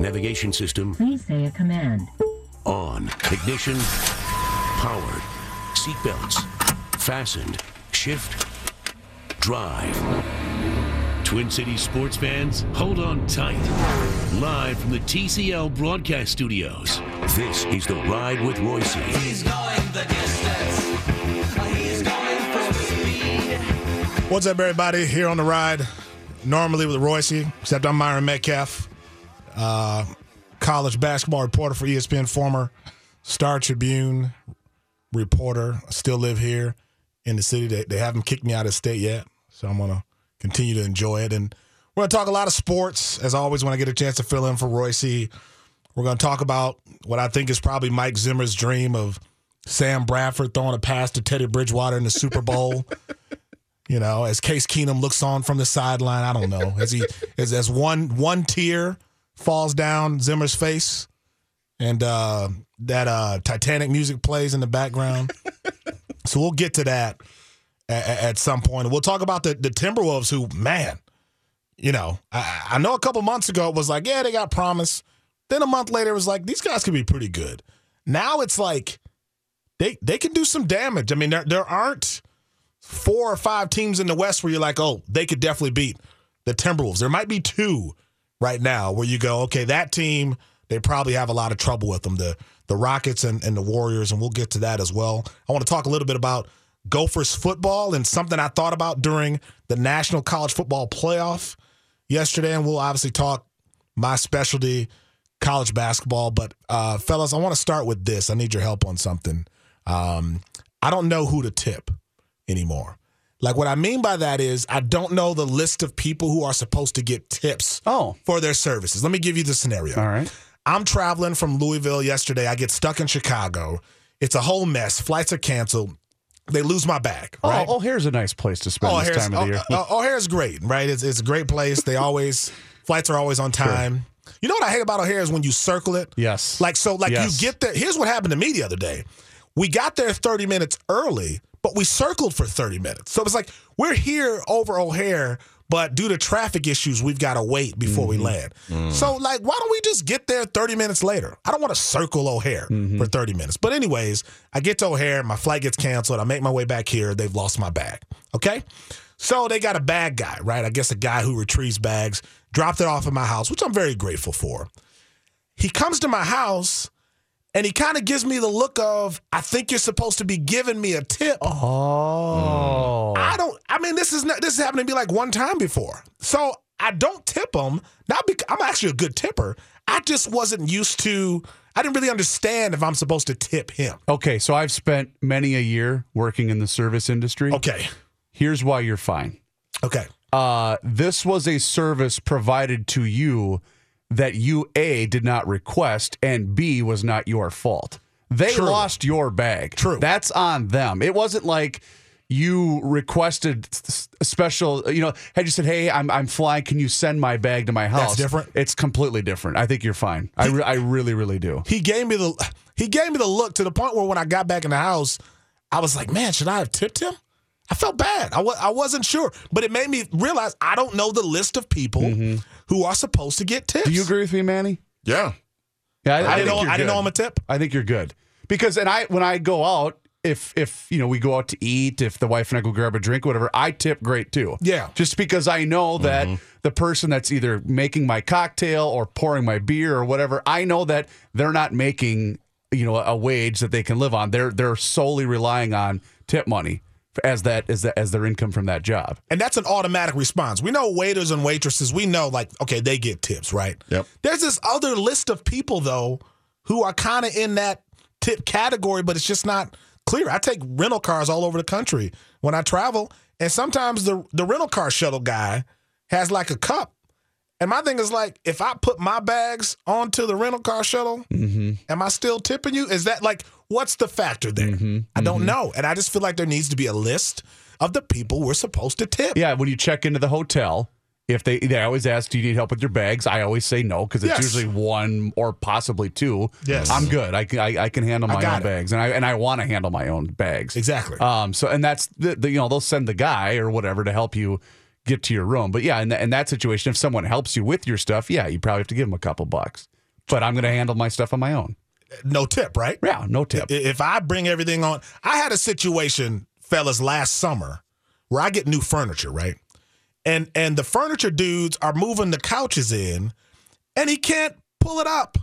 Navigation system Please say a command. on. Ignition powered. Seatbelts fastened. Shift drive. Twin Cities sports fans, hold on tight. Live from the TCL broadcast studios. This is the Ride with Royce. He's going the distance. He's going full speed. What's up, everybody? Here on the ride, normally with Royce, except I'm Myron Metcalf, uh, college basketball reporter for ESPN, former Star Tribune reporter. I still live here in the city. They, they haven't kicked me out of state yet, so I'm going to continue to enjoy it. And we're going to talk a lot of sports, as always, when I get a chance to fill in for Royce. We're going to talk about what I think is probably Mike Zimmer's dream of Sam Bradford throwing a pass to Teddy Bridgewater in the Super Bowl. You know, as Case Keenum looks on from the sideline, I don't know. As he as as one one tear falls down Zimmer's face, and uh, that uh, Titanic music plays in the background. so we'll get to that at, at some point. We'll talk about the the Timberwolves, who man, you know, I, I know a couple months ago it was like, yeah, they got promise. Then a month later, it was like these guys could be pretty good. Now it's like they they can do some damage. I mean, there there aren't four or five teams in the West where you're like, oh, they could definitely beat the Timberwolves. There might be two right now where you go, okay, that team, they probably have a lot of trouble with them. The the Rockets and, and the Warriors, and we'll get to that as well. I want to talk a little bit about Gophers football and something I thought about during the National College Football Playoff yesterday, and we'll obviously talk my specialty, college basketball. But uh, fellas, I want to start with this. I need your help on something. Um, I don't know who to tip anymore. Like what I mean by that is I don't know the list of people who are supposed to get tips Oh. for their services. Let me give you the scenario. All right. I'm traveling from Louisville yesterday. I get stuck in Chicago. It's a whole mess. Flights are canceled. They lose my bag. Oh, Right? oh, here's a nice place to spend oh, this time of the oh, year. oh, oh, O'Hare's great, right? It's, it's a great place. They always flights are always on time. You know what I hate about O'Hare is when you circle it. Yes. Like so, like Yes. you get there. Here's what happened to me the other day. We got there 30 minutes early, but we circled for 30 minutes. So it's like we're here over O'Hare, but due to traffic issues, we've got to wait before we mm-hmm. land. Mm. So like, why don't we just get there 30 minutes later? I don't want to circle O'Hare mm-hmm. for 30 minutes. But anyways, I get to O'Hare, my flight gets canceled. I make my way back here. They've lost my bag. Okay. So they got a bag guy, right? I guess a guy who retrieves bags, dropped it off at my house, which I'm very grateful for. He comes to my house and he kind of gives me the look of, I think you're supposed to be giving me a tip. oh. I don't. I mean, this is not. This has happened to me like one time before. So I don't tip him. Not because I'm actually a good tipper. I just wasn't used to. I didn't really understand if I'm supposed to tip him. Okay, so I've spent many a year working in the service industry. Okay. Here's why you're fine. Okay. Uh, this was a service provided to you that you A did not request and B was not your fault. They True. lost your bag. True. That's on them. It wasn't like you requested special, you know, had you said, "Hey, I'm I'm flying. Can you send my bag to my house?" different? It's completely different. I think you're fine. I, re- I really, really do. He gave me the. He gave me the look to the point where when I got back in the house, I was like, man, should I have tipped him? I felt bad. I w- I wasn't sure, but it made me realize I don't know the list of people mm-hmm. Who are supposed to get tips. Mm-hmm. Do you agree with me, Manny? Yeah. Yeah, I, didn't know. you're I didn't know I'm a tip. I think you're good because, and I when I go out, if if you know we go out to eat, if the wife and I go grab a drink, whatever, I tip great too. Yeah. just because I know that the person that's either making my cocktail or pouring my beer or whatever, I know that they're not making you know a wage that they can live on. They're they're solely relying on tip money as that as that as their income from that job. And that's an automatic response. We know waiters and waitresses, we know like, okay, they get tips, right? Yep. There's this other list of people though who are kind of in that tip category, but it's just not clear. I take rental cars all over the country when I travel, and sometimes the the rental car shuttle guy has like a cup. And my thing is like, if I put my bags onto the rental car shuttle, mm-hmm. am I still tipping you? Is that like, what's the factor there? Mm-hmm. I don't mm-hmm. know. And I just feel like there needs to be a list of the people we're supposed to tip. Yeah, when you check into the hotel, if they they always ask, "Do you need help with your bags?" I always say no because it's Yes. usually one or possibly two. Yes. I'm good. I can I, I can handle my own it. bags, and I and I want to handle my own bags. Exactly. Um. So and that's the, the you know they'll send the guy or whatever to help you get to your room. But yeah, in, that in that situation, if someone helps you with your stuff, yeah, you probably have to give them a couple bucks. But I'm going to handle my stuff on my own. no tip, right? Yeah, no tip. If I bring everything on, I had a situation, fellas, last summer where I get new furniture, right? And and the furniture dudes are moving the couches in, and he can't pull it up.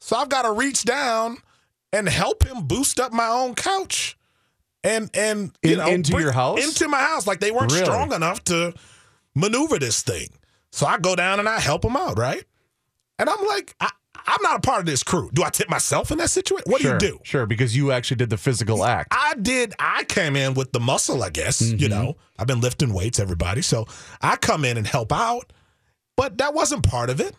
So I've got to reach down and help him boost up my own couch. And and you In- know into your house? into my house like they weren't Really? strong enough to maneuver this thing. So I go down and I help him out, right? And I'm like, I, I'm not a part of this crew. Do I tip myself in that situation? What sure, do you do? Sure, because you actually did the physical act. I did. I came in with the muscle, I guess. You Mm-hmm. know, I've been lifting weights, everybody. So I come in and help out, but that wasn't part of it.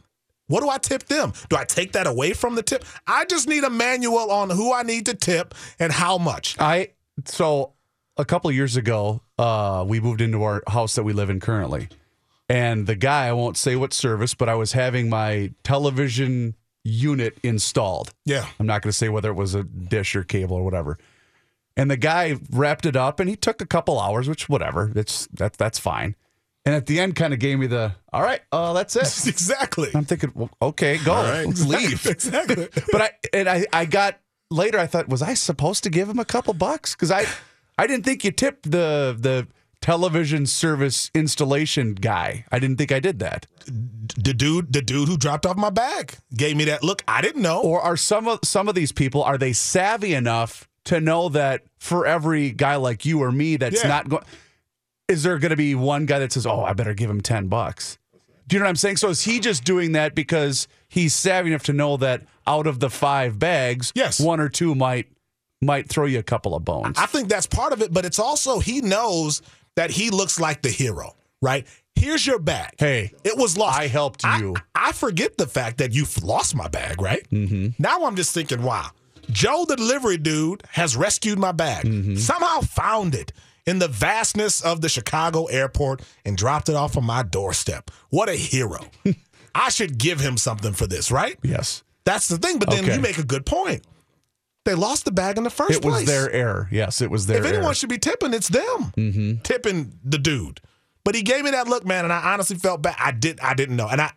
What do I tip them? Do I take that away from the tip? I just need a manual on who I need to tip and how much. I so a couple of years ago, uh, we moved into our house that we live in currently, and the guy I won't say what service, but I was having my television unit installed. Yeah. I'm not going to say whether it was a dish or cable or whatever. And the guy wrapped it up, and he took a couple hours, which whatever, that's that that's fine. And at the end, kind of gave me the all right, uh, that's it. Exactly. I'm thinking, well, okay, go, right. leave. exactly. But I and I, I got later. I thought, was I supposed to give him a couple bucks? Because I, I didn't think you tipped the the television service installation guy. I didn't think I did that. the dude, the dude who dropped off my bag gave me that look. I didn't know. Or are some of some of these people are they savvy enough to know that for every guy like you or me that's Yeah. not going, is there going to be one guy that says, "Oh, I better give him ten bucks"? Do you know what I'm saying? So is he just doing that because he's savvy enough to know that out of the five bags, Yes. one or two might might throw you a couple of bones. I think that's part of it, but it's also he knows that he looks like the hero, right? Here's your bag. Hey, it was lost. I helped you. I, forget the fact that you've lost my bag, right? Mm-hmm. Now I'm just thinking, wow, Joe, the delivery dude, has rescued my bag. Mm-hmm. Somehow found it in the vastness of the Chicago airport and dropped it off on my doorstep. What a hero. I should give him something for this, right? yes, That's the thing. But then Okay. you make a good point. They lost the bag in the first it place. It was their error. Yes, it was their If anyone error. should be tipping, it's them. Mm-hmm. Tipping the dude. But he gave me that look, man, and I honestly felt bad. I did. I didn't know. And I,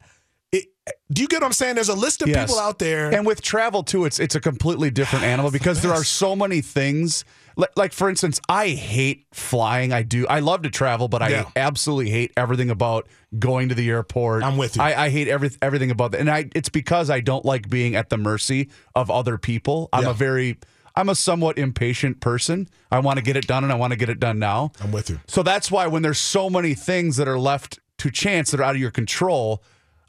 it, do you get what I'm saying? There's a list of Yes. people out there. And with travel too, it's it's a completely different animal because there are so many things. Like, like for instance, I hate flying. I do. I love to travel, but I absolutely hate everything about going to the airport. I'm with you. I, I hate every, everything about that, and I it's because I don't like being at the mercy of other people. I'm Yeah. a very I'm a somewhat impatient person. I want to get it done, and I want to get it done now. I'm with you. So that's why when there's so many things that are left to chance that are out of your control,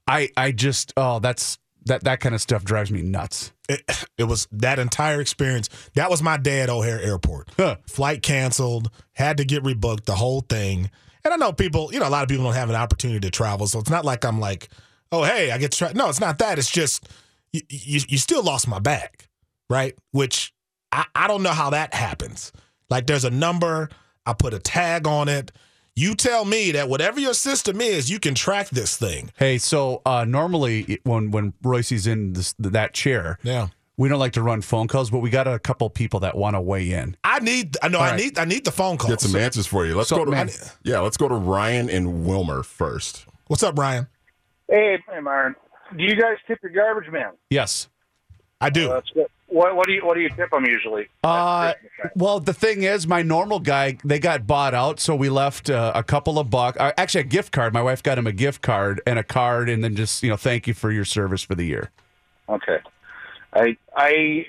I I just oh that's that that kind of stuff drives me nuts. It, it was that entire experience. That was my day at O'Hare Airport. Huh. Flight canceled, had to get rebooked, the whole thing. And I know people, you know, a lot of people don't have an opportunity to travel, so it's not like I'm like, oh hey, I get to. No, it's not that. It's just you, you, you still lost my bag, right? Which I, I don't know how that happens. Like there's a number, I put a tag on it. You tell me that whatever your system is, you can track this thing. Hey, so uh, normally it- when when Royce's in this, that chair, Yeah. we don't like to run phone calls, but we got a couple people that want to weigh in. I need I know All I right. need I need the phone call. Get some answers for you. Let's So, go to man- yeah. Let's go to Ryan and Willmar first. What's up, Ryan? Hey, hey, Myron. Do you guys tip your garbage man? Yes, I do. Well, that's good. What, what do you what do you tip them usually? Uh, well, the thing is, my normal guy, they got bought out, so we left uh, a couple of bucks. Uh, actually, a gift card. My wife got him a gift card and a card, and then just you know, thank you for your service for the year. Okay. I I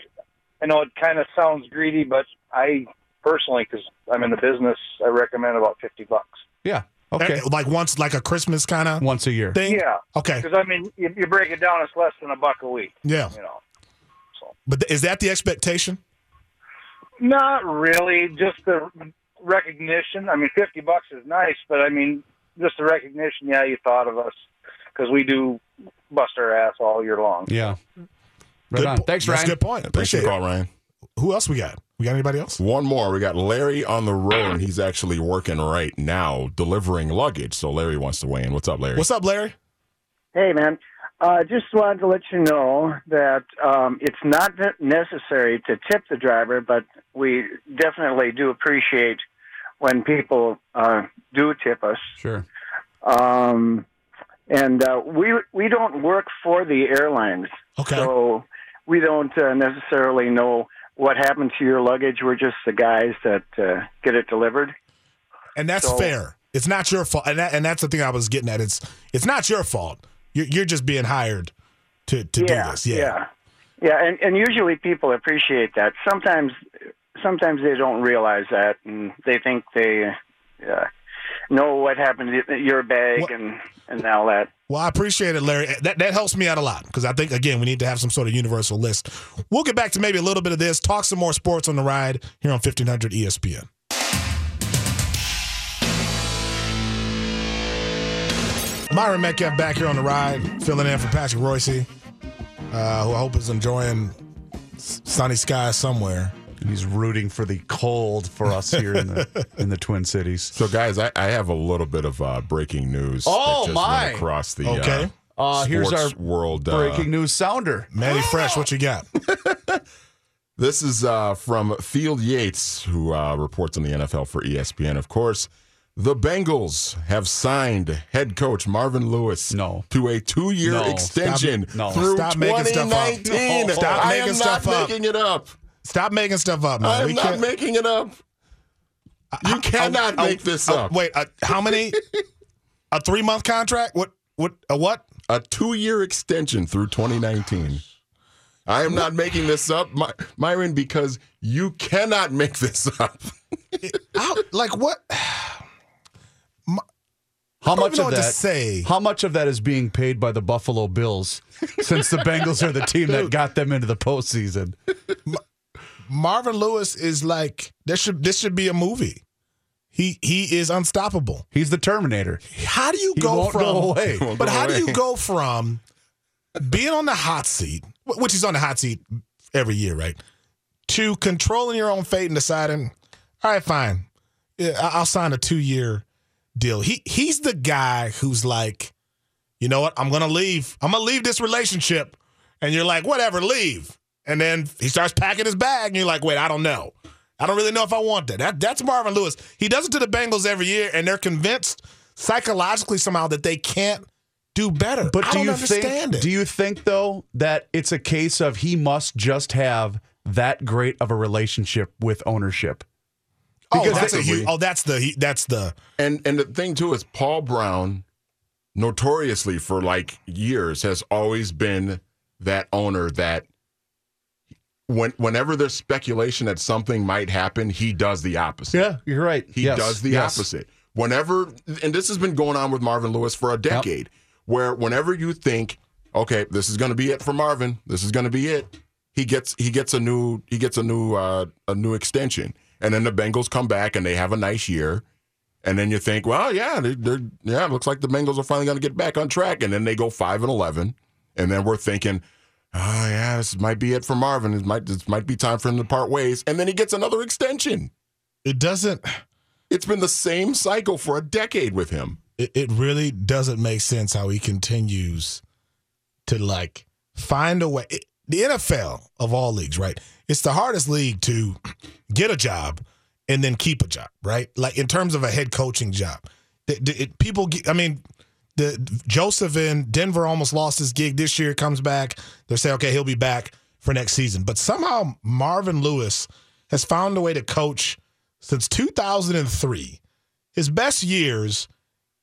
I know it kind of sounds greedy, but I personally, because I'm in the business, I recommend about fifty bucks. Yeah. Okay. Like once, like a Christmas kind of Once a year. thing. Yeah. Okay. Because I mean, you, you break it down, it's less than a buck a week. Yeah. You know. But th- is that the expectation? Not really. Just the recognition. I mean, fifty bucks is nice, but I mean, just the recognition. Yeah, you thought of us because we do bust our ass all year long. Yeah. Right Good on. po- Thanks, That's Ryan. a good point. Thanks for Appreciate the it. call, Ryan. Who else we got? We got anybody else? One more. We got Larry on the road, and he's actually working right now delivering luggage. So Larry wants to weigh in. What's up, Larry? What's up, Larry? Hey, man. Uh, just wanted to let you know that um, it's not necessary to tip the driver, but we definitely do appreciate when people uh, do tip us. Sure. Um, and uh, we we don't work for the airlines, Okay. so we don't uh, necessarily know what happened to your luggage. We're just the guys that uh, get it delivered. and that's So- fair. It's not your fault, and that, and that's the thing I was getting at. It's it's not your fault. You're, you're just being hired to to yeah, do this. Yeah. yeah, yeah, and and usually people appreciate that. Sometimes, sometimes they don't realize that, and they think they uh, know what happened to your bag What- and and all that. Well, I appreciate it, Larry. That that helps me out a lot because I think again we need to have some sort of universal list. We'll get back to maybe a little bit of this. Talk some more sports on the ride here on fifteen hundred ESPN. Myron Metcalf back here on the ride, filling in for Patrick Royce, uh, who I hope is enjoying sunny skies somewhere. He's rooting for the cold for us here in the in the Twin Cities. So, guys, I, I have a little bit of uh, breaking news. Oh, that just my. Went across the Okay. uh, Uh, here's our world. uh, breaking news sounder. Manny Fresh, what you got? This is uh, from Field Yates, who uh, reports on the NFL for ESPN. Of course, the Bengals have signed head coach Marvin Lewis No. to a two-year No. extension Stop- no. through Stop making stuff up. 2019. No. Stop I making am stuff not up. making it up. Stop making stuff up, man. I am We not can't- making it up. You cannot Oh, make this oh, up. Wait, uh, how many? a three month contract? What? What? A what? a two-year extension through 2019. I am not making this up, My, Myron, because you cannot make this up. How, like what? How much of that? say. How much of that is being paid by the Buffalo Bills, since the Bengals are the team that got them into the postseason? Marvin Lewis is like this should this should be a movie. He he is unstoppable. He's the Terminator. How do you He go won't from? go away. Won't But go how do you go from being on the hot seat, which is on the hot seat every year, right, to controlling your own fate and deciding, all right, fine, yeah, I'll sign a two year deal. He he's the guy who's like, you know what, I'm gonna leave. I'm gonna leave this relationship, and you're like, whatever, leave. And then he starts packing his bag, and you're like, wait, I don't know. I don't really know if I want that. that that's Marvin Lewis. He does it to the Bengals every year, and they're convinced psychologically somehow that they can't do better. But I do you understand think? it. Do you think though that it's a case of he must just have that great of a relationship with ownership? Oh, because that's a huge, oh, that's the he- that's the And and the thing too is Paul Brown, notoriously for like years, has always been that owner that when whenever there's speculation that something might happen, he does the opposite. Yeah, you're right. He Yes, does the yes. opposite. Whenever, and this has been going on with Marvin Lewis for a decade, where whenever you think, okay, this is going to be it for Marvin, this is going to be it, he gets he gets a new he gets a new uh, a new extension, and then the Bengals come back and they have a nice year, and then you think, well, yeah, they're, they're yeah, it looks like the Bengals are finally going to get back on track, and then they go five and eleven, and then we're thinking. Oh yeah, this might be it for Marvin. It might this might be time for him to part ways, and then he gets another extension. it doesn't It's been the same cycle for a decade with him. it, it really doesn't make sense how he continues to like find a way. It, the NFL of all leagues, right? It's the hardest league to get a job and then keep a job, right? Like in terms of a head coaching job, the- it- people. Get, I mean, the Joseph in Denver almost lost his gig this year. Comes back. They say, okay, he'll be back for next season. But somehow Marvin Lewis has found a way to coach since 2003. His best years,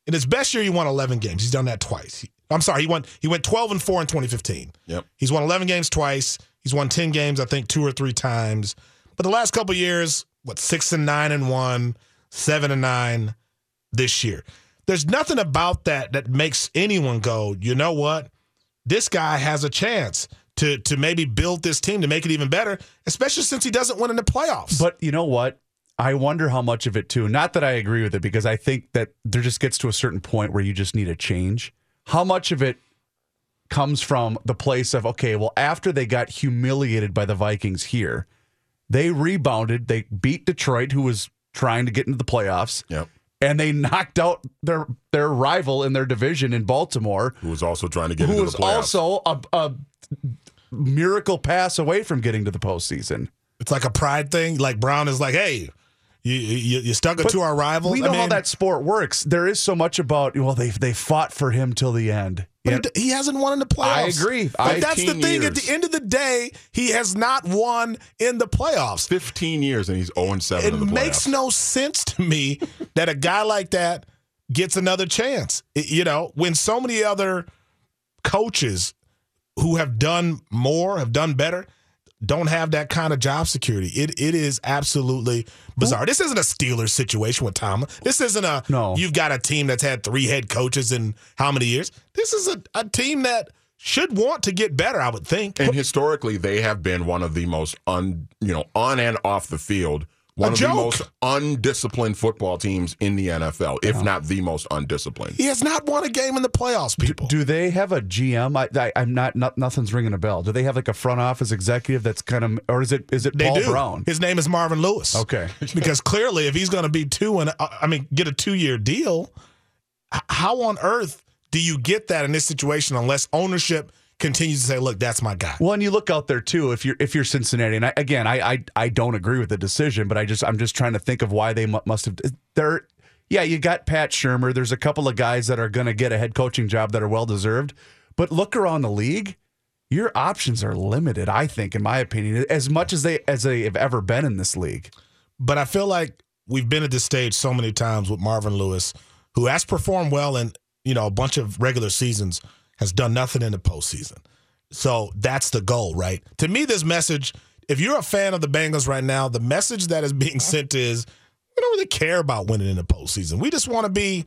in his best year, he won 11 games. He's done that twice. I'm sorry, he won he went 12 and 4 in 2015. Yep. He's won 11 games twice. He's won 10 games, I think, two or three times. But the last couple years, what six and nine and one, seven and nine this year. There's nothing about that that makes anyone go, you know what? This guy has a chance to to maybe build this team to make it even better, especially since he doesn't win in the playoffs. But you know what? I wonder how much of it too. Not that I agree with it because I think that there just gets to a certain point where you just need a change. How much of it comes from the place of okay, well after they got humiliated by the Vikings here, they rebounded, they beat Detroit who was trying to get into the playoffs. Yep. And they knocked out their their rival in their division in Baltimore, Who was also trying to get who into was the playoffs. also a, a miracle pass away from getting to the postseason. it's like a pride thing. Like Brown is like, hey, you you, you stuck it But to our rivals. We I know how that sport works. There is so much about well, they they fought for him till the end. But Yeah. he he hasn't won in the playoffs. I agree. But that's the 15 thing. At the end of the day, he has not won in the playoffs. 15 years and he's 0 and 7 It in the makes no sense to me that a guy like that gets another chance. You know, when so many other coaches who have done more, have done better, don't have that kind of job security. It it is absolutely bizarre. This isn't a Steelers situation with Tom. This isn't a No. you've got a team that's had three head coaches in how many years? This is a, a team that should want to get better, I would think. And historically, they have been one of the most un, you know, on and off the field, one A of joke. the most undisciplined football teams in the NFL, if not the most undisciplined. He has not won a game in the playoffs, people. Do they have a GM? I, I, I'm not, not. Nothing's ringing a bell. Do they have like a front office executive that's kind of, or is it is it They Paul do. Brown? His name is Marvin Lewis. Okay. because clearly, if he's going to be two and uh, I mean, get a two year deal, how on earth do you get that in this situation unless ownership continues to say, "Look, that's my guy." Well, and you look out there too. If you're if you're Cincinnati, and I, again, I, I I don't agree with the decision, but I just I'm just trying to think of why they must have. They're yeah, you got Pat Shurmur. There's a couple of guys that are going to get a head coaching job that are well deserved, but look around the league. Your options are limited, I think, in my opinion, as much as they as they have ever been in this league. But I feel like we've been at this stage so many times with Marvin Lewis, who has performed well in you know a bunch of regular seasons, has done nothing in the postseason. So that's the goal, right? To me, this message, if you're a fan of the Bengals right now, the message that is being sent is we don't really care about winning in the postseason. We just want to be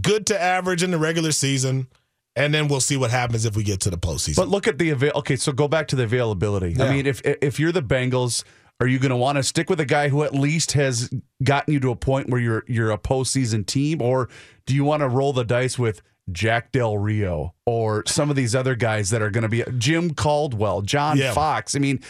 good to average in the regular season, and then we'll see what happens if we get to the postseason. But look at the avail. Okay, so go back to the availability. I mean, if if you're the Bengals, are you going to want to stick with a guy who at least has gotten you to a point where you're you're a postseason team, or do you want to roll the dice with Jack Del Rio or some of these other guys that are going to be Jim Caldwell, John Yeah. Fox? I mean,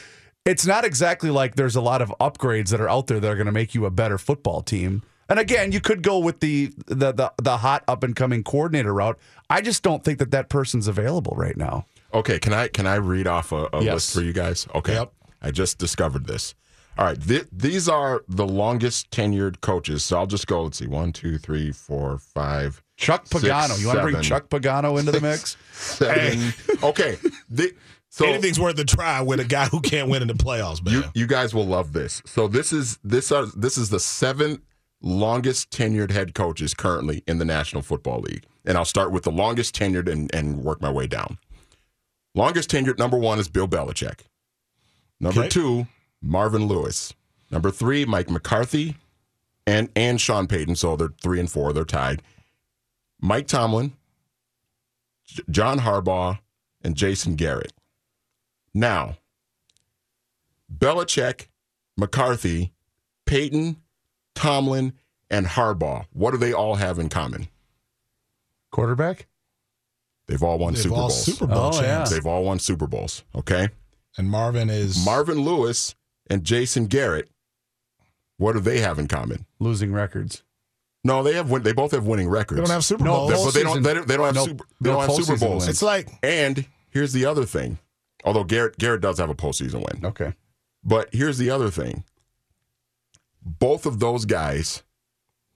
it's not exactly like there's a lot of upgrades that are out there that are going to make you a better football team. And again, you could go with the the the, the hot up and coming coordinator route. I just don't think that that person's available right now. Okay, can I can I read off a, a Yes. list for you guys? Okay, Yep. I just discovered this. All right, th- these are the longest tenured coaches. So I'll just go. Let's see, one, two, three, four, five, Chuck six, Pagano. you want to bring seven, Chuck Pagano into the mix? seven. Okay, the, so Anything's worth a try with a guy who can't win in the playoffs, man. you you guys will love this. So this is this are this is the seventh longest tenured head coaches currently in the National Football League, and I'll start with the longest tenured and and work my way down. Longest tenured number one is Bill Belichick. Number Okay. two, Marvin Lewis. Number three, Mike McCarthy, and and Sean Payton. So they're three and four. They're tied. Mike Tomlin, J- John Harbaugh, and Jason Garrett. Now, Belichick, McCarthy, Payton, Tomlin, and Harbaugh. What do they all have in common? Quarterback? They've all won They've Super all Bowls. Super Bowl Oh, yeah. champs. They've all won Super Bowls. Okay. And Marvin is Marvin Lewis and Jason Garrett. What do they have in common? Losing records. No, they have. Win- they both have winning records. They don't have Super No, Bowls. They- but they don't. They don't, they don't have no- super. They don't have Super postseason Bowls. wins. It's like And here's the other thing. Although Garrett Garrett does have a postseason win. Okay. But here's the other thing. Both of those guys,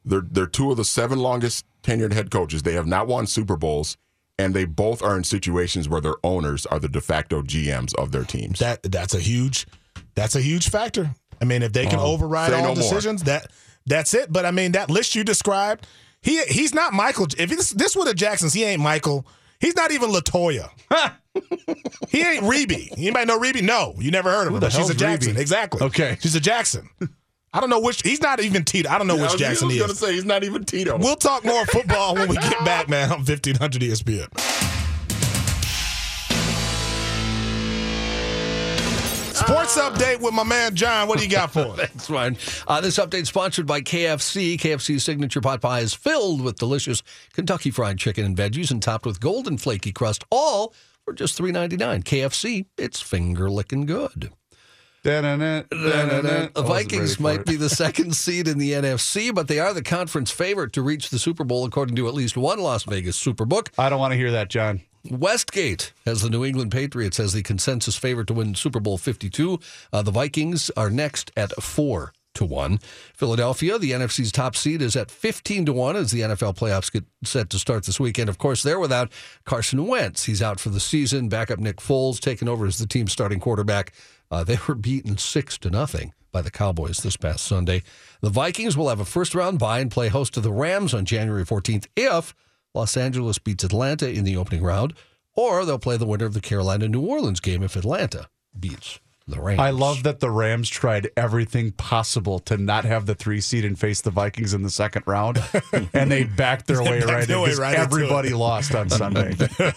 they're they're two of the seven longest tenured head coaches. They have not won Super Bowls, and they both are in situations where their owners are the de facto GMs of their teams. That that's a huge that's a huge factor. I mean, if they can oh, override all no more. decisions, that that's it. But I mean, that list you described, he he's not Michael. If this this would have Jackson's, he ain't Michael. He's not even Latoya. he ain't Rebbie. Anybody know Rebbie? No, you never heard of her. But she's a Jackson. Rebbie? Exactly. Okay. she's a Jackson. I don't know which. He's not even Tito. I don't know I which Jackson I was is. going to say he's not even Tito. We'll talk more football when we get back, man. I'm 1500 ESPN. Sports update with my man John. What do you got for us? That's fine. Uh, this update sponsored by KFC. KFC's signature pot pie is filled with delicious Kentucky fried chicken and veggies and topped with golden flaky crust, all for just three ninety nine. KFC, it's finger licking good. Da-na-na, da-na-na. The Vikings might be the second seed in the NFC, but they are the conference favorite to reach the Super Bowl, according to at least one Las Vegas Superbook. I don't want to hear that, John. Westgate has the New England Patriots as the consensus favorite to win Super Bowl 52. Uh, the Vikings are next at 4 to 1. Philadelphia, the NFC's top seed, is at 15 to 1 as the NFL playoffs get set to start this weekend. Of course, they're without Carson Wentz. He's out for the season. Backup Nick Foles taking over as the team's starting quarterback. Uh, they were beaten 6 to nothing by the Cowboys this past Sunday. The Vikings will have a first round bye and play host to the Rams on January 14th if Los Angeles beats Atlanta in the opening round, or they'll play the winner of the Carolina New Orleans game if Atlanta beats the Rams. I love that the Rams tried everything possible to not have the three seed and face the Vikings in the second round, and they backed their way backed right their in way right everybody lost on Sunday.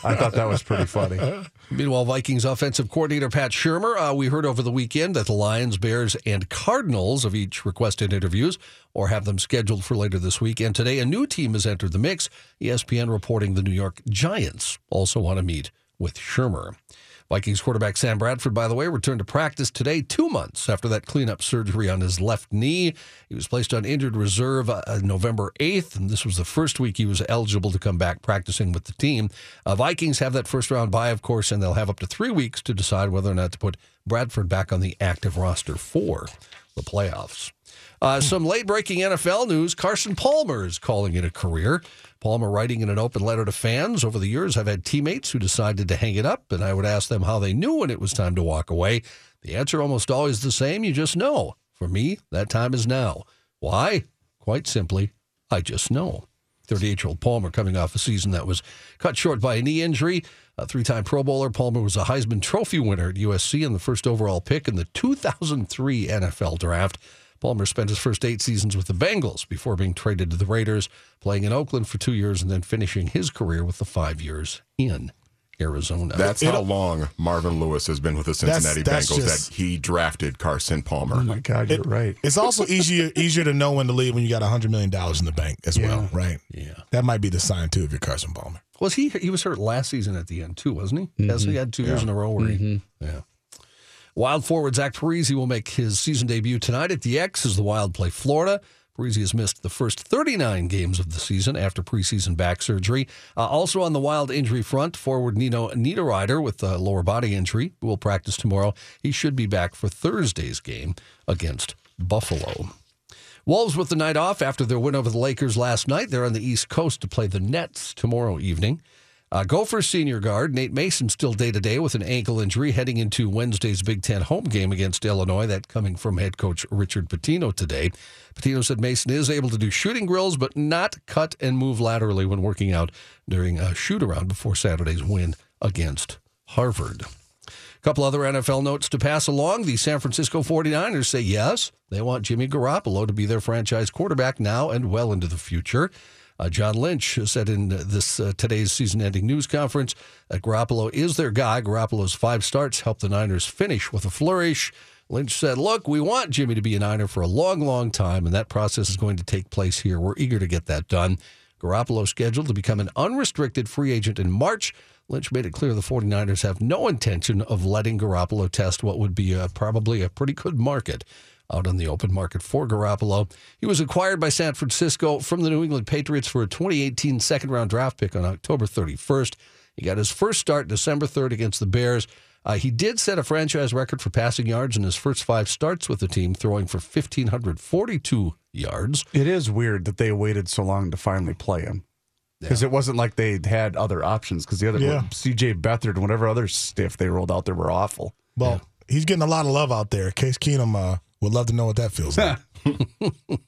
I thought that was pretty funny. Meanwhile, Vikings offensive coordinator Pat Shurmur, uh, we heard over the weekend that the Lions, Bears, and Cardinals have each requested interviews or have them scheduled for later this week. And today, a new team has entered the mix. ESPN reporting the New York Giants also want to meet with Shurmur. Vikings quarterback Sam Bradford, by the way, returned to practice today, two months after that cleanup surgery on his left knee. He was placed on injured reserve uh, November 8th, and this was the first week he was eligible to come back practicing with the team. Uh, Vikings have that first round bye, of course, and they'll have up to three weeks to decide whether or not to put Bradford back on the active roster for the playoffs. Uh, some late breaking NFL news Carson Palmer is calling it a career. Palmer, writing in an open letter to fans over the years, I've had teammates who decided to hang it up, and I would ask them how they knew when it was time to walk away. The answer almost always the same you just know. For me, that time is now. Why? Quite simply, I just know. 38 year old Palmer coming off a season that was cut short by a knee injury. A three time Pro Bowler, Palmer was a Heisman Trophy winner at USC and the first overall pick in the 2003 NFL draft. Palmer spent his first eight seasons with the Bengals before being traded to the Raiders, playing in Oakland for two years and then finishing his career with the five years in Arizona. That's how long Marvin Lewis has been with the Cincinnati that's Bengals just- that he drafted Carson Palmer. Oh my God, you're right. It's also easier easier to know when to leave when you got hundred million dollars in the bank as well, right? Yeah. That might be the sign too if you're Carson Palmer. Was he? He was hurt last season at the end too, wasn't he? Yes, he mm-hmm. had two years in a row where he. Mm-hmm. Yeah. Wild forward Zach Parise will make his season debut tonight at the X as the Wild play Florida. Parise has missed the first 39 games of the season after preseason back surgery. Uh, also on the Wild injury front, forward Nino Niederreiter with a lower body injury will practice tomorrow. He should be back for Thursday's game against Buffalo. Wolves with the night off after their win over the Lakers last night. They're on the East Coast to play the Nets tomorrow evening. Uh, Gophers senior guard Nate Mason still day to day with an ankle injury heading into Wednesday's Big Ten home game against Illinois. That coming from head coach Richard Pitino today. Pitino said Mason is able to do shooting drills, but not cut and move laterally when working out during a shoot around before Saturday's win against Harvard. A couple other NFL notes to pass along. The San Francisco 49ers say yes, they want Jimmy Garoppolo to be their franchise quarterback now and well into the future. Uh, John Lynch said in this uh, today's season-ending news conference that Garoppolo is their guy. Garoppolo's five starts helped the Niners finish with a flourish. Lynch said, "Look, we want Jimmy to be a Niner for a long, long time, and that process is going to take place here. We're eager to get that done." Garoppolo scheduled to become an unrestricted free agent in March. Lynch made it clear the 49ers have no intention of letting Garoppolo test what would be a, probably a pretty good market out on the open market for Garoppolo. He was acquired by San Francisco from the New England Patriots for a 2018 second round draft pick on October 31st. He got his first start December 3rd against the Bears. Uh, he did set a franchise record for passing yards in his first five starts with the team, throwing for 1,542 yards. It is weird that they waited so long to finally play him. Because it wasn't like they had other options. Because the other Yeah. CJ Beathard and whatever other stiff they rolled out there were awful. Well, he's getting a lot of love out there. Case Keenum uh, would love to know what that feels like.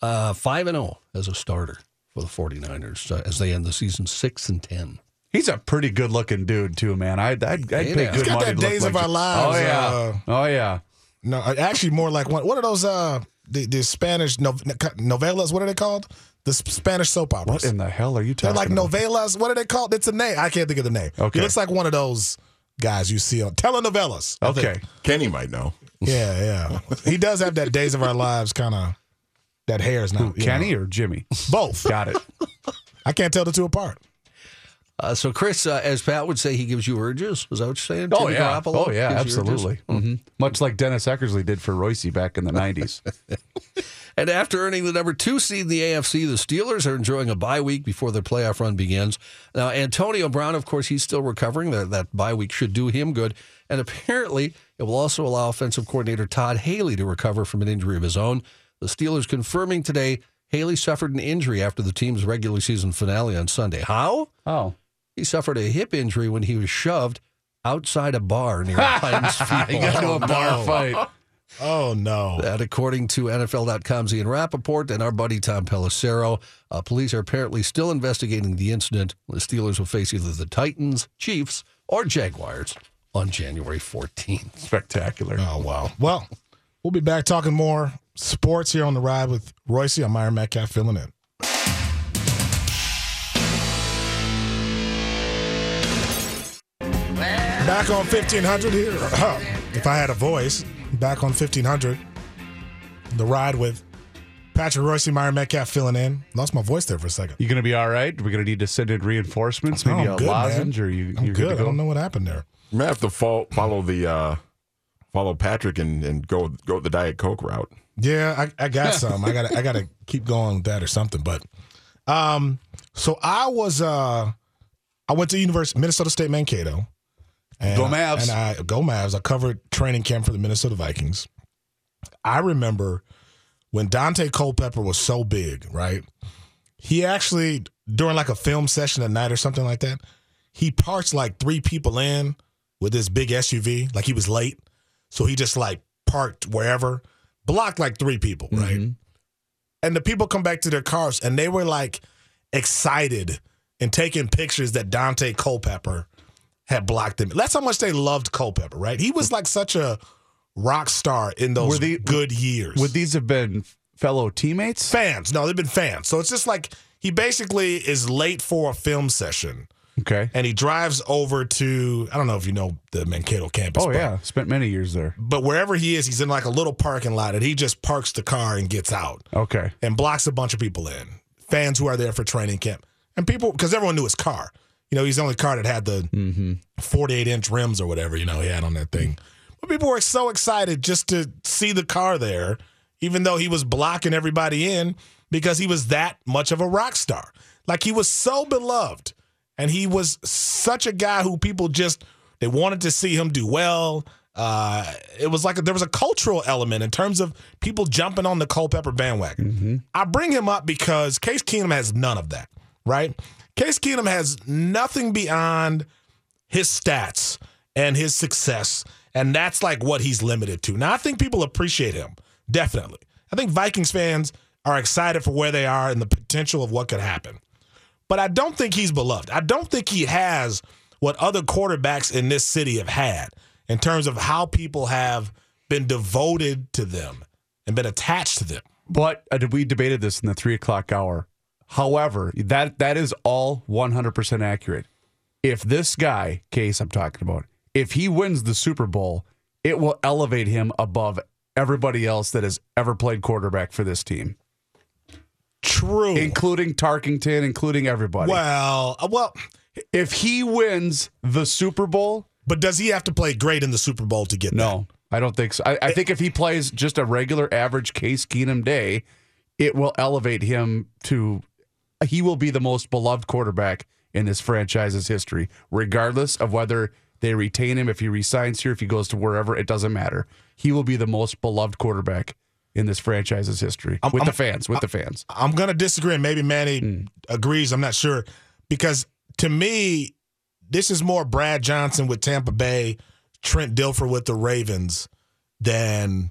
Uh, 5 and 0 as a starter for the 49ers uh, as they end the season 6 and 10. He's a pretty good looking dude too, man. I'd I'd, I'd Hey, pay now. good He's got money. that to look Days like of Our Lives, Oh yeah. uh, oh yeah. no, uh, actually, more like one. What are those? Uh, the, the Spanish no, novellas. What are they called? The Spanish soap operas. What in the hell are you talking? They're like about? novellas. What are they called? It's a name. I can't think of the name. Okay. He looks like one of those guys you see on telenovelas. I. Okay. Kenny might know. Yeah, yeah. he does have that Days of Our Lives kind of. That hair is not you Kenny know. or Jimmy? both. Got it. I can't tell the two apart. Uh, so, Chris, uh, as Pat would say, he gives you urges. Is that what you're saying? Oh Jimmy yeah. Garoppolo Oh yeah. gives you urges? Absolutely. hmm Much like Dennis Eckersley did for Royce back in the '90s. And after earning the number two seed in the AFC, the Steelers are enjoying a bye week before their playoff run begins. Now, Antonio Brown, of course, he's still recovering. That, that bye week should do him good. And apparently, it will also allow offensive coordinator Todd Haley to recover from an injury of his own. The Steelers confirming today Haley suffered an injury after the team's regular season finale on Sunday. How? Oh. He suffered a hip injury when he was shoved outside a bar near Heinz Field. He got into a bar oh, fight. Oh no. That, according to NFL.com's Ian Rapoport and our buddy Tom Pelissero, uh, police are apparently still investigating the incident. The Steelers will face either the Titans, Chiefs, or Jaguars on January 14th. Spectacular. Oh wow. Well, we'll be back talking more sports here on the ride with Royce. I'm Myron Metcalf filling in. Back on 1500 here. if I had a voice, back on 1500. The ride with Patrick Royce, Myron Metcalf filling in. Lost my voice there for a second. You gonna be all right? We're gonna need to send in reinforcements, maybe I'm a good, man. lozenge, or you I'm you're good. to I don't know what happened there. You may have to fol- follow the uh, follow Patrick and, and go go the Diet Coke route. Yeah, I, I got some. I got I got to keep going with that or something. But um, so I was uh, I went to University Minnesota State Mankato. And, Go Mavs. And I go Mavs. I covered training camp for the Minnesota Vikings. I remember when Dante Culpepper was so big, right? He actually during like a film session at night or something like that, he parked like three people in with this big SUV. Like he was late, so he just like parked wherever, blocked like three people, right? Mm-hmm. And the people come back to their cars and they were like excited and taking pictures that Dante Culpepper had blocked them. That's how much they loved Culpepper, right? He was like such a rock star in those Were the- good years. Would these have been fellow teammates? fans, no, they've been fans. So it's just like he basically is late for a film session Okay. and he drives over to I don't know if you know the Mankato campus. Oh yeah, spent many years there. But wherever he is, he's in like a little parking lot and he just parks the car and gets out Okay. and blocks a bunch of people in. Fans who are there for training camp. And people because everyone knew his car. You know, he's the only car that had the 48 inch rims or whatever, you know, he had on that thing. But people were so excited just to see the car there, even though he was blocking everybody in because he was that much of a rock star. Like he was so beloved. And he was such a guy who people just they wanted to see him do well. Uh, it was like a, there was a cultural element in terms of people jumping on the Culpepper bandwagon. I bring him up because Case Keenum has none of that, right? Case Keenum has nothing beyond his stats and his success, and that's like what he's limited to. Now, I think people appreciate him, definitely. I think Vikings fans are excited for where they are and the potential of what could happen. But I don't think he's beloved. I don't think he has what other quarterbacks in this city have had in terms of how people have been devoted to them and been attached to them. But uh, we debated this in the three o'clock hour. However, that that is all one hundred percent accurate. If this guy, case I'm talking about, if he wins the Super Bowl, it will elevate him above everybody else that has ever played quarterback for this team, True. including Tarkenton, including everybody. well, uh, well, if he wins the Super Bowl, but does he have to play great in the Super Bowl to get no, I don't think so. I, I think if he plays just a regular average Case Keenum day, it will elevate him to. He will be the most beloved quarterback in this franchise's history, regardless of whether they retain him, if he resigns here, if he goes to wherever. It doesn't matter. He will be the most beloved quarterback in this franchise's history with the fans. With the fans, I'm going to disagree, and maybe Manny hmm. agrees. I'm not sure because to me, this is more Brad Johnson with Tampa Bay, Trent Dilfer with the Ravens, than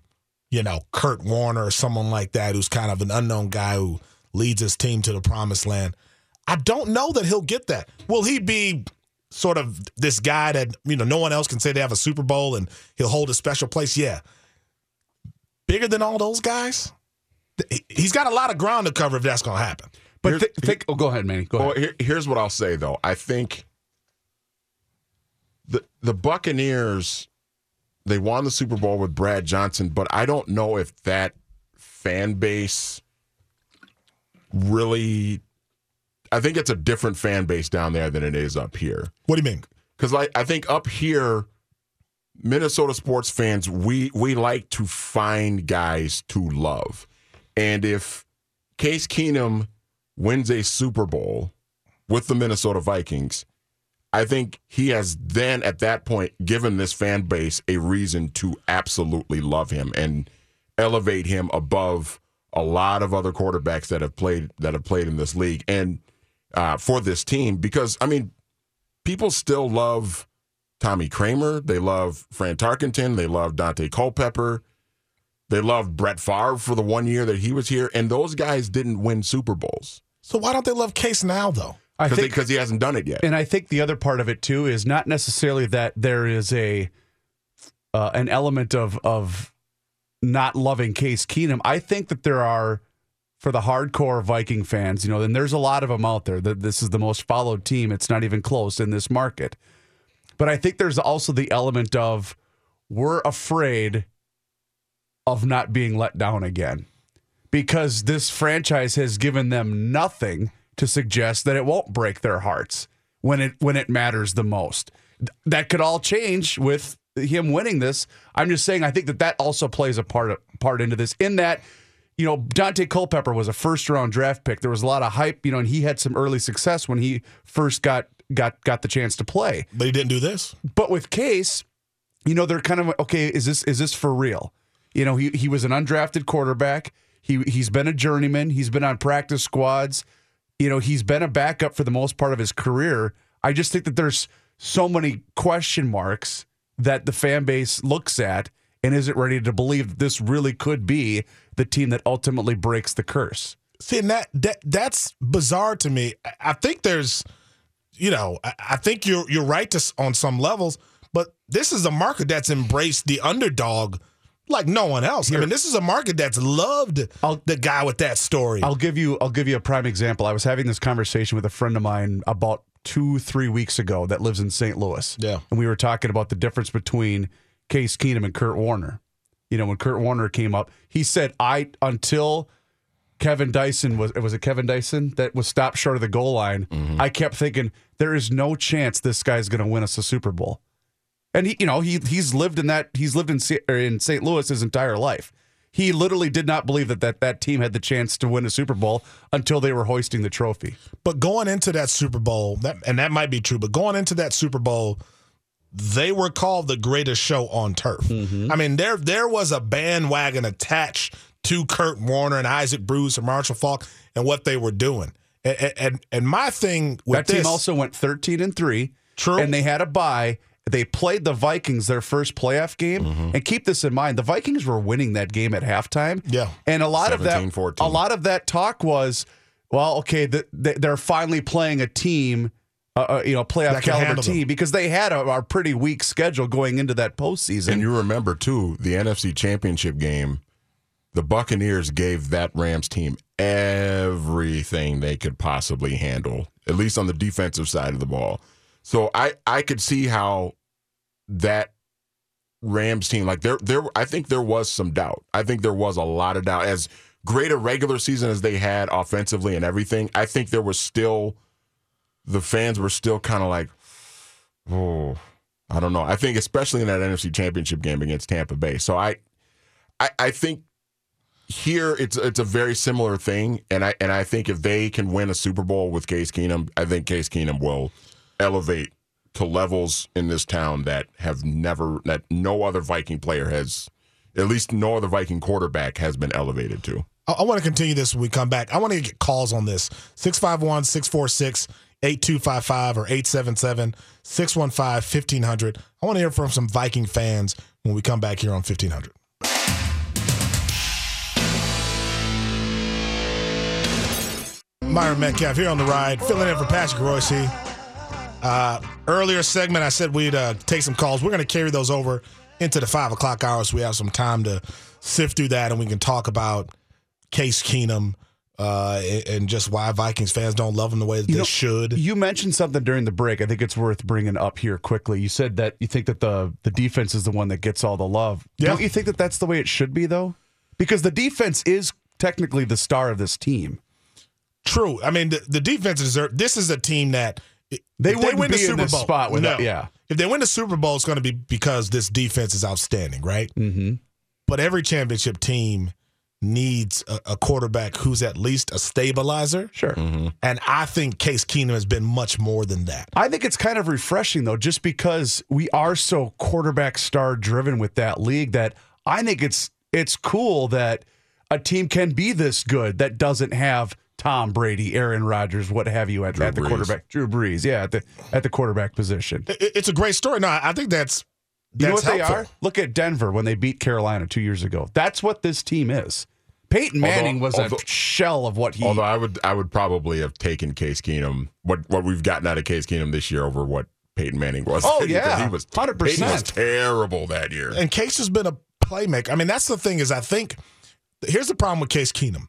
you know Kurt Warner or someone like that who's kind of an unknown guy who leads his team to the promised land. I don't know that he'll get that. Will he be sort of this guy that you know no one else can say they have a Super Bowl and he'll hold a special place? Yeah. Bigger than all those guys? He- He's got a lot of ground to cover if that's going to happen. but Here's- thi- think. Oh, go ahead, Manny. Go Well, ahead. here, here's what I'll say though. I think the the Buccaneers they won the Super Bowl with Brad Johnson, but I don't know if that fan base really. I think it's a different fan base down there than it is up here. What do you mean? Because I, I think up here, Minnesota sports fans, we we like to find guys to love, and if Case Keenum wins a Super Bowl with the Minnesota Vikings, I think he has then at that point given this fan base a reason to absolutely love him and elevate him above a lot of other quarterbacks that have played that have played in this league and uh, for this team because I mean people still love Tommy Kramer, they love Fran Tarkenton, they love Daunte Culpepper, they love Brett Favre for the one year that he was here, and those guys didn't win Super Bowls. So why don't they love Case now though? I think because he hasn't done it yet. And I think the other part of it too is not necessarily that there is a uh, an element of of not loving Case Keenum. I think that there are for the hardcore Viking fans, you know, and there's a lot of them out there. That this is the most followed team. It's not even close in this market. But I think there's also the element of we're afraid of not being let down again because this franchise has given them nothing to suggest that it won't break their hearts when it when it matters the most. That could all change with him winning this. I'm just saying I think that that also plays a part part into this in that you know Daunte Culpepper was a first round draft pick. There was a lot of hype, you know, and he had some early success when he first got got got the chance to play. But he didn't do this. But with Case, you know, they're kind of okay. Is this is this for real? You know, he he was an undrafted quarterback. He he's been a journeyman. He's been on practice squads. You know, he's been a backup for the most part of his career. I just think that there's so many question marks that the fan base looks at and isn't ready to believe that this really could be the team that ultimately breaks the curse. See, and that, that that's bizarre to me. I- think there's, you know, I, I think you're you're right to, on some levels, but this is a market that's embraced the underdog like no one else. I mean, this is a market that's loved the guy with that story. I'll give you I'll give you a prime example. I was having this conversation with a friend of mine about two, three weeks ago that lives in St. Louis. Yeah. And we were talking about the difference between Case Keenum and Kurt Warner. You know, when Kurt Warner came up, he said, I until Kevin Dyson was it was it Kevin Dyson that was stopped short of the goal line, mm-hmm. I kept thinking, there is no chance this guy's gonna win us a Super Bowl. And he, you know, he he's lived in that he's lived in in St. Louis his entire life. He literally did not believe that, that that team had the chance to win a Super Bowl until they were hoisting the trophy. But going into that Super Bowl, that and that might be true, but going into that Super Bowl, they were called the greatest show on turf. Mm-hmm. I mean, there there was a bandwagon attached to Kurt Warner and Isaac Bruce and Marshall Faulk and what they were doing. And and, and my thing with that team this, also went 13 and 3. True. And they had a bye. They played the Vikings their first playoff game. And keep this in mind, the Vikings were winning that game at halftime. Yeah. And a lot of that 17-14. a lot of that talk was, well, okay, the, the, they're finally playing a team uh, uh, you know, playoff caliber handle them. team because they had a, a pretty weak schedule going into that postseason. And you remember too, the NFC Championship game, the Buccaneers gave that Rams team everything they could possibly handle, at least on the defensive side of the ball. So I I could see how that Rams team like there there I think there was some doubt. I think there was a lot of doubt as great a regular season as they had offensively and everything. I think there was still the fans were still kind of like oh I don't know. I think especially in that NFC Championship game against Tampa Bay. So I, I, I think here it's it's a very similar thing, and I and I think if they can win a Super Bowl with Case Keenum, I think Case Keenum will elevate to levels in this town that have never that no other Viking player has at least no other Viking quarterback has been elevated to. I, I want to continue this when we come back. I want to get calls on this 651 646 8255 or 877 615 1500. I want to hear from some Viking fans when we come back here on 1500. Myron Metcalf here on the ride, filling in for Patrick Royce. Uh, earlier segment, I said we'd uh, take some calls. We're going to carry those over into the five o'clock hours. So we have some time to sift through that, and we can talk about Case Keenum uh, and- just why Vikings fans don't love him the way that they know, should. You mentioned something during the break. I think it's worth bringing up here quickly. You said that you think that the the defense is the one that gets all the love. Yeah. Don't you think that that's the way it should be though? Because the defense is technically the star of this team. True. I mean, the, the defense deserve. This is a team that They if win the be Super this Bowl, spot without- no. yeah. If they win the Super Bowl, it's going to be because this defense is outstanding, right? Mm-hmm. But every championship team needs a, a quarterback who's at least a stabilizer. Sure. And I think Case Keenum has been much more than that. I think it's kind of refreshing though, just because we are so quarterback star driven with that league that I think it's it's cool that a team can be this good that doesn't have Tom Brady, Aaron Rodgers, what have you at, at the Brees. quarterback, Drew Brees, yeah, at the at the quarterback position. It- it's a great story. No, I I think that's You know that's what they are? Look at Denver when they beat Carolina two years ago. That's what this team is. Peyton Manning Although- was although- a shell of what he. Although I would I would probably have taken Case Keenum what what we've gotten out of Case Keenum this year over what Peyton Manning was. Oh, yeah. he was 100%. Was terrible that year. And Case has been a playmaker. I mean, that's the thing is I think here's the problem with Case Keenum.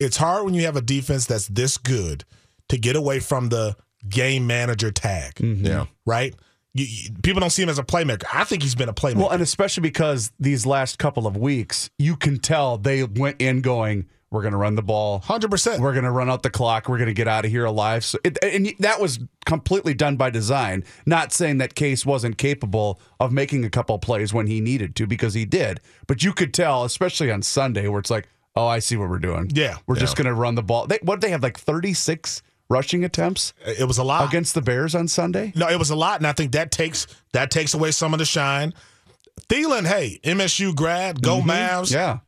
It's hard when you have a defense that's this good to get away from the game manager tag, mm-hmm. Yeah. right? You, you- people don't see him as a playmaker. I think he's been a playmaker. Well, and especially because these last couple of weeks, you can tell they went in going, "We're going to run the ball, Hundred percent. we're going to run out the clock, we're going to get out of here alive." So, it, and that was completely done by design. Not saying that Case wasn't capable of making a couple plays when he needed to, because he did. But you could tell, especially on Sunday, where it's like, "Oh, I see what we're doing. Yeah. we're just going to run the ball." They, what did they have like thirty six rushing attempts It was a lot against the Bears on Sunday? No, it was a lot, and I think that takes that takes away some of the shine. Thielen, hey, MSU grad, go mm-hmm. Mavs. Yeah.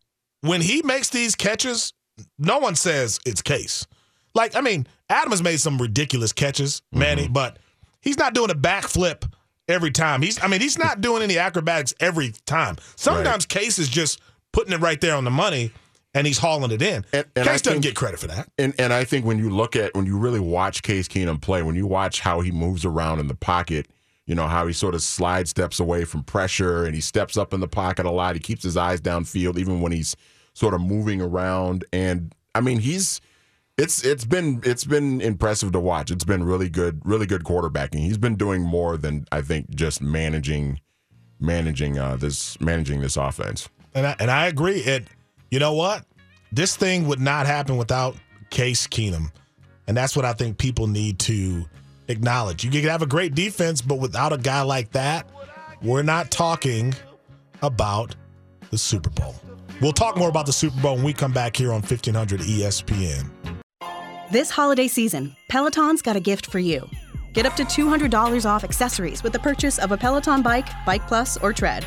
When he makes these catches, no one says it's Case. Like, I mean, Adam has made some ridiculous catches, mm-hmm. Manny, but he's not doing a backflip every time. He's, I mean, he's not doing any acrobatics every time. Sometimes Case is just putting it right there on the money, and he's hauling it in. And- and I Case doesn't think- get credit for that. And and I think when you look at when you really watch Case Keenum play, when you watch how he moves around in the pocket, you know how he sort of slide steps away from pressure and he steps up in the pocket a lot. He keeps his eyes downfield even when he's sort of moving around. And I mean, he's it's it's been it's been impressive to watch. It's been really good, really good quarterbacking. He's been doing more than I think just managing managing uh, this managing this offense. And I, and I agree. It, you know what? This thing would not happen without Case Keenum, and that's what I think people need to acknowledge. You can have a great defense, but without a guy like that, we're not talking about the Super Bowl. We'll talk more about the Super Bowl when we come back here on E 1500 ESPN. This holiday season, Peloton's got a gift for you. Get up to $200 off accessories with the purchase of a Peloton bike, Bike Plus, or Tread.